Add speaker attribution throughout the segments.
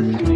Speaker 1: Earth.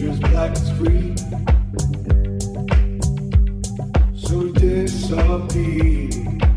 Speaker 1: nature's black screen. So disappear.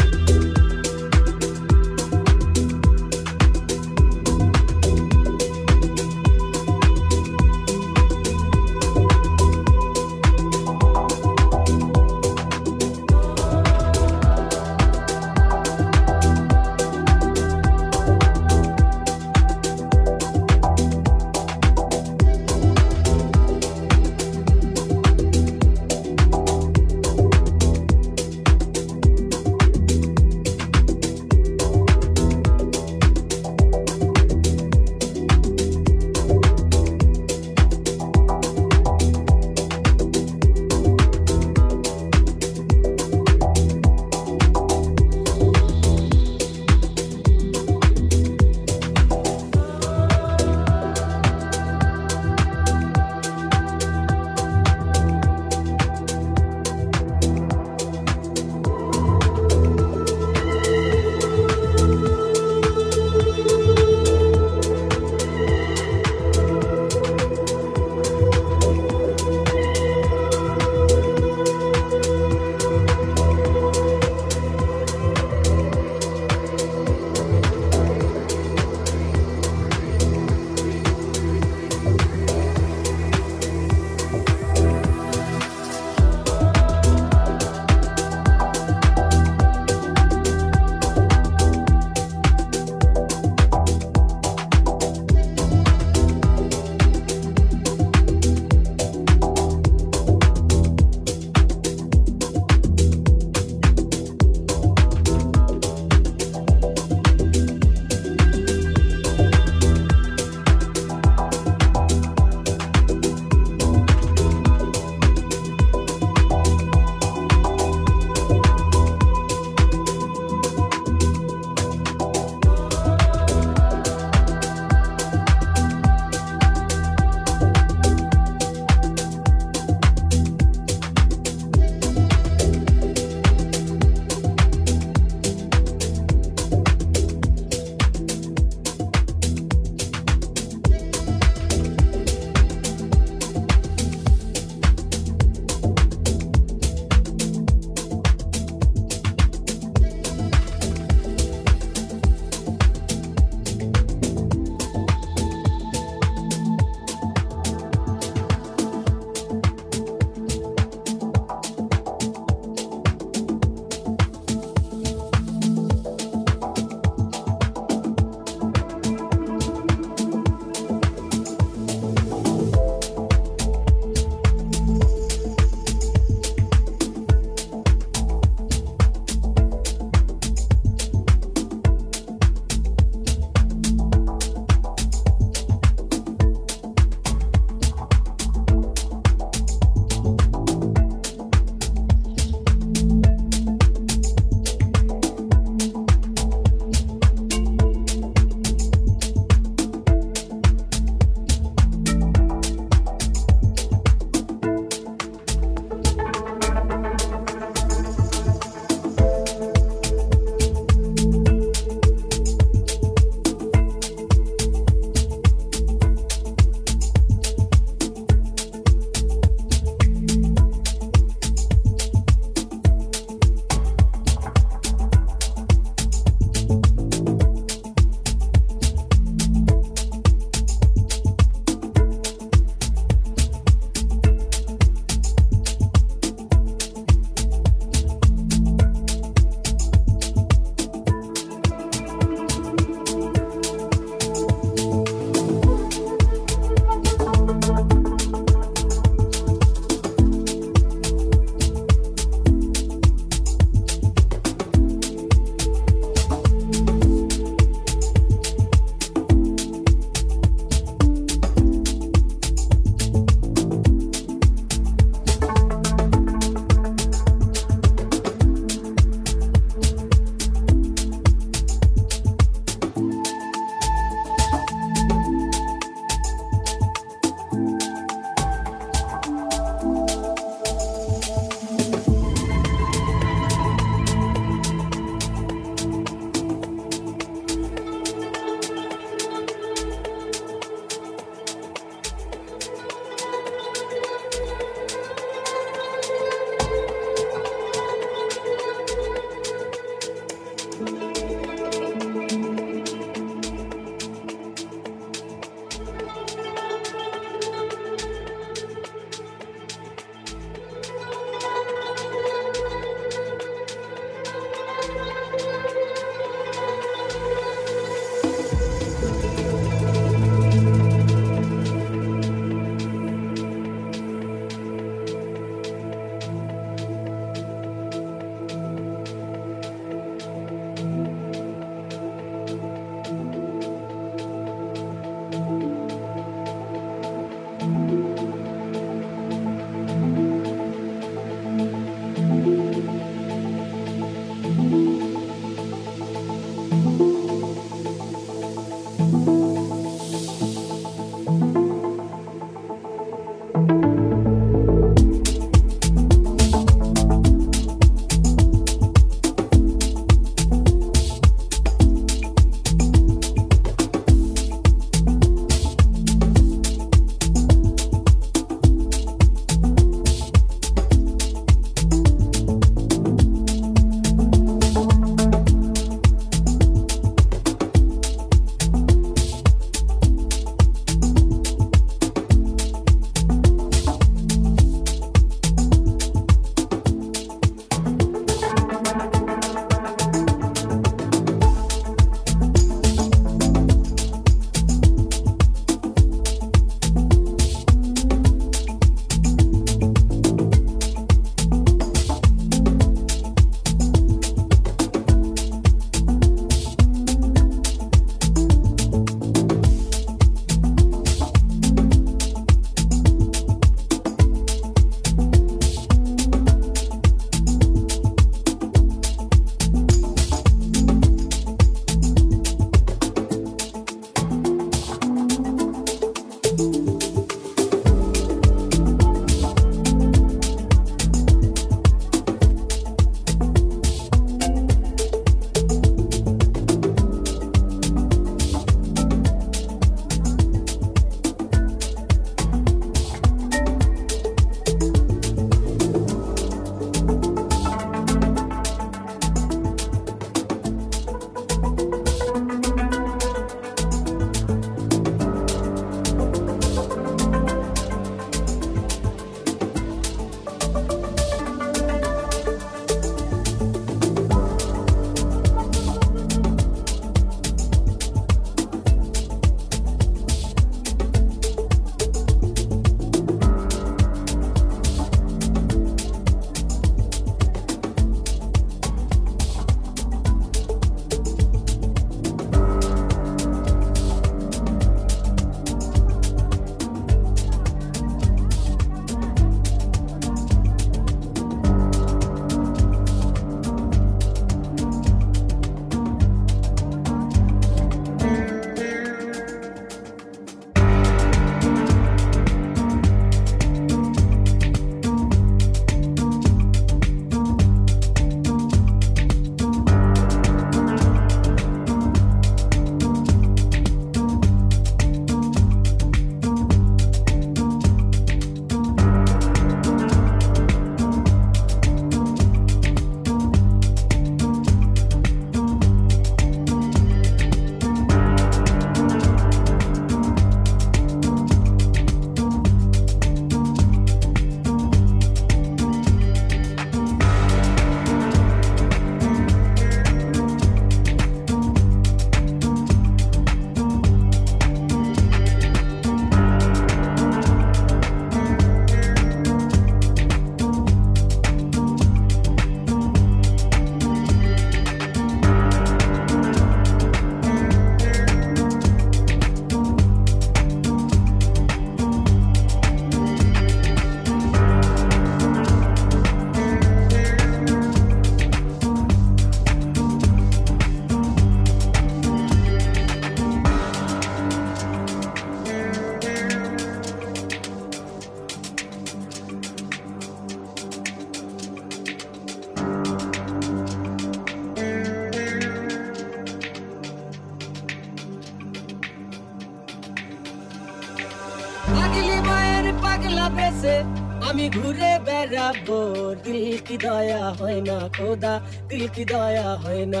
Speaker 1: কি দয়া হয় না, খোদা, দিল কি দয়া হয় না।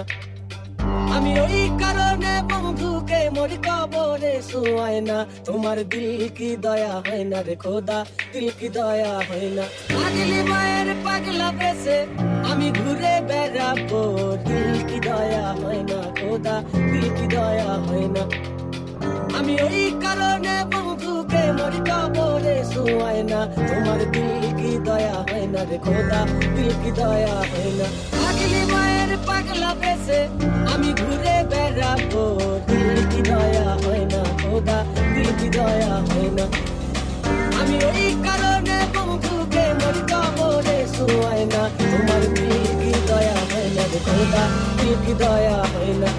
Speaker 1: আমি ওই কারণে বন্ধুকে মরি কবরে শুয়ায় না। তোমার দিল কি দয়া হয় না রে খোদা, দিল কি দয়া হয় না। পাগলি মায়ের পাগলা বেসে আমি ঘুরে বেড়াবো। দিল কি দয়া হয় না, খোদা, দিল কি দয়া হয় না। আমি ওই কারণে বন্ধুকে মরি কবরে শুয়ায় না। তোমার দিল দয়া হয় না রে খোদা দিল কি দয়া হয় না। পাগলি মায়ের পাগলা বেসে আমি ঘুরে বেড়াবো। দিল কি দয়া হয় না খোদা দিল কি দয়া হয় না। আমি ওই কারণে বন্ধুকে মরি কবরে শুয়ায় না। তোমার দিল কি দয়া হয় না রে খোদা দিল কি দয়া হয় না।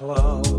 Speaker 2: Hello.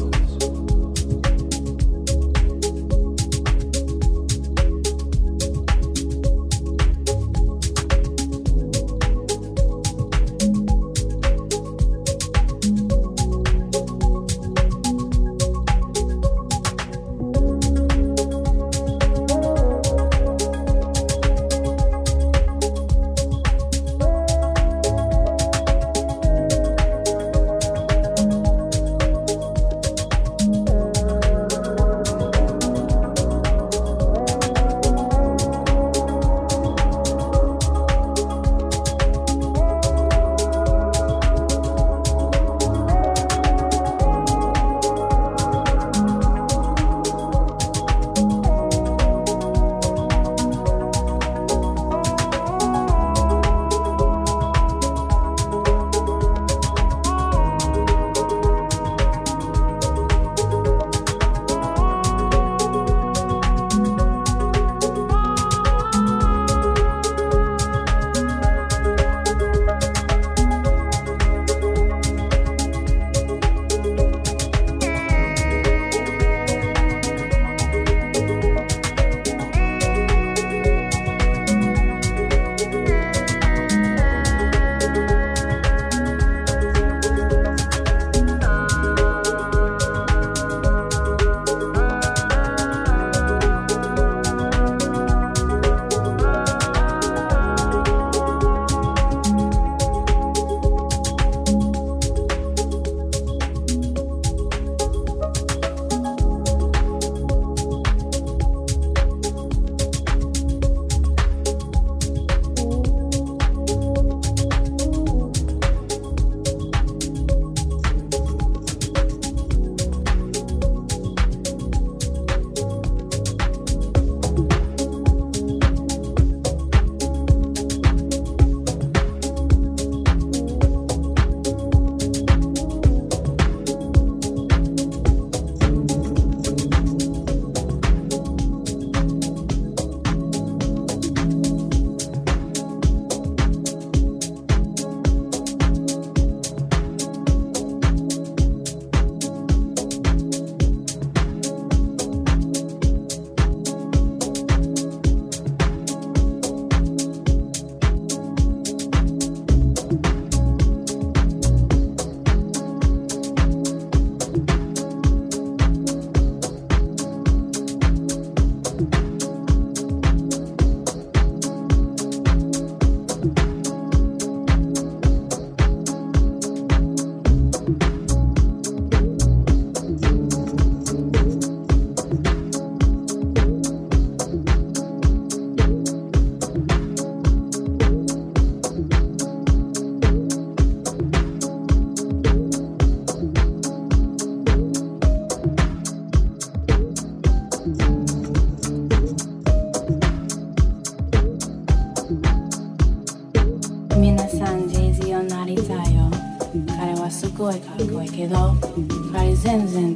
Speaker 2: quedó zen.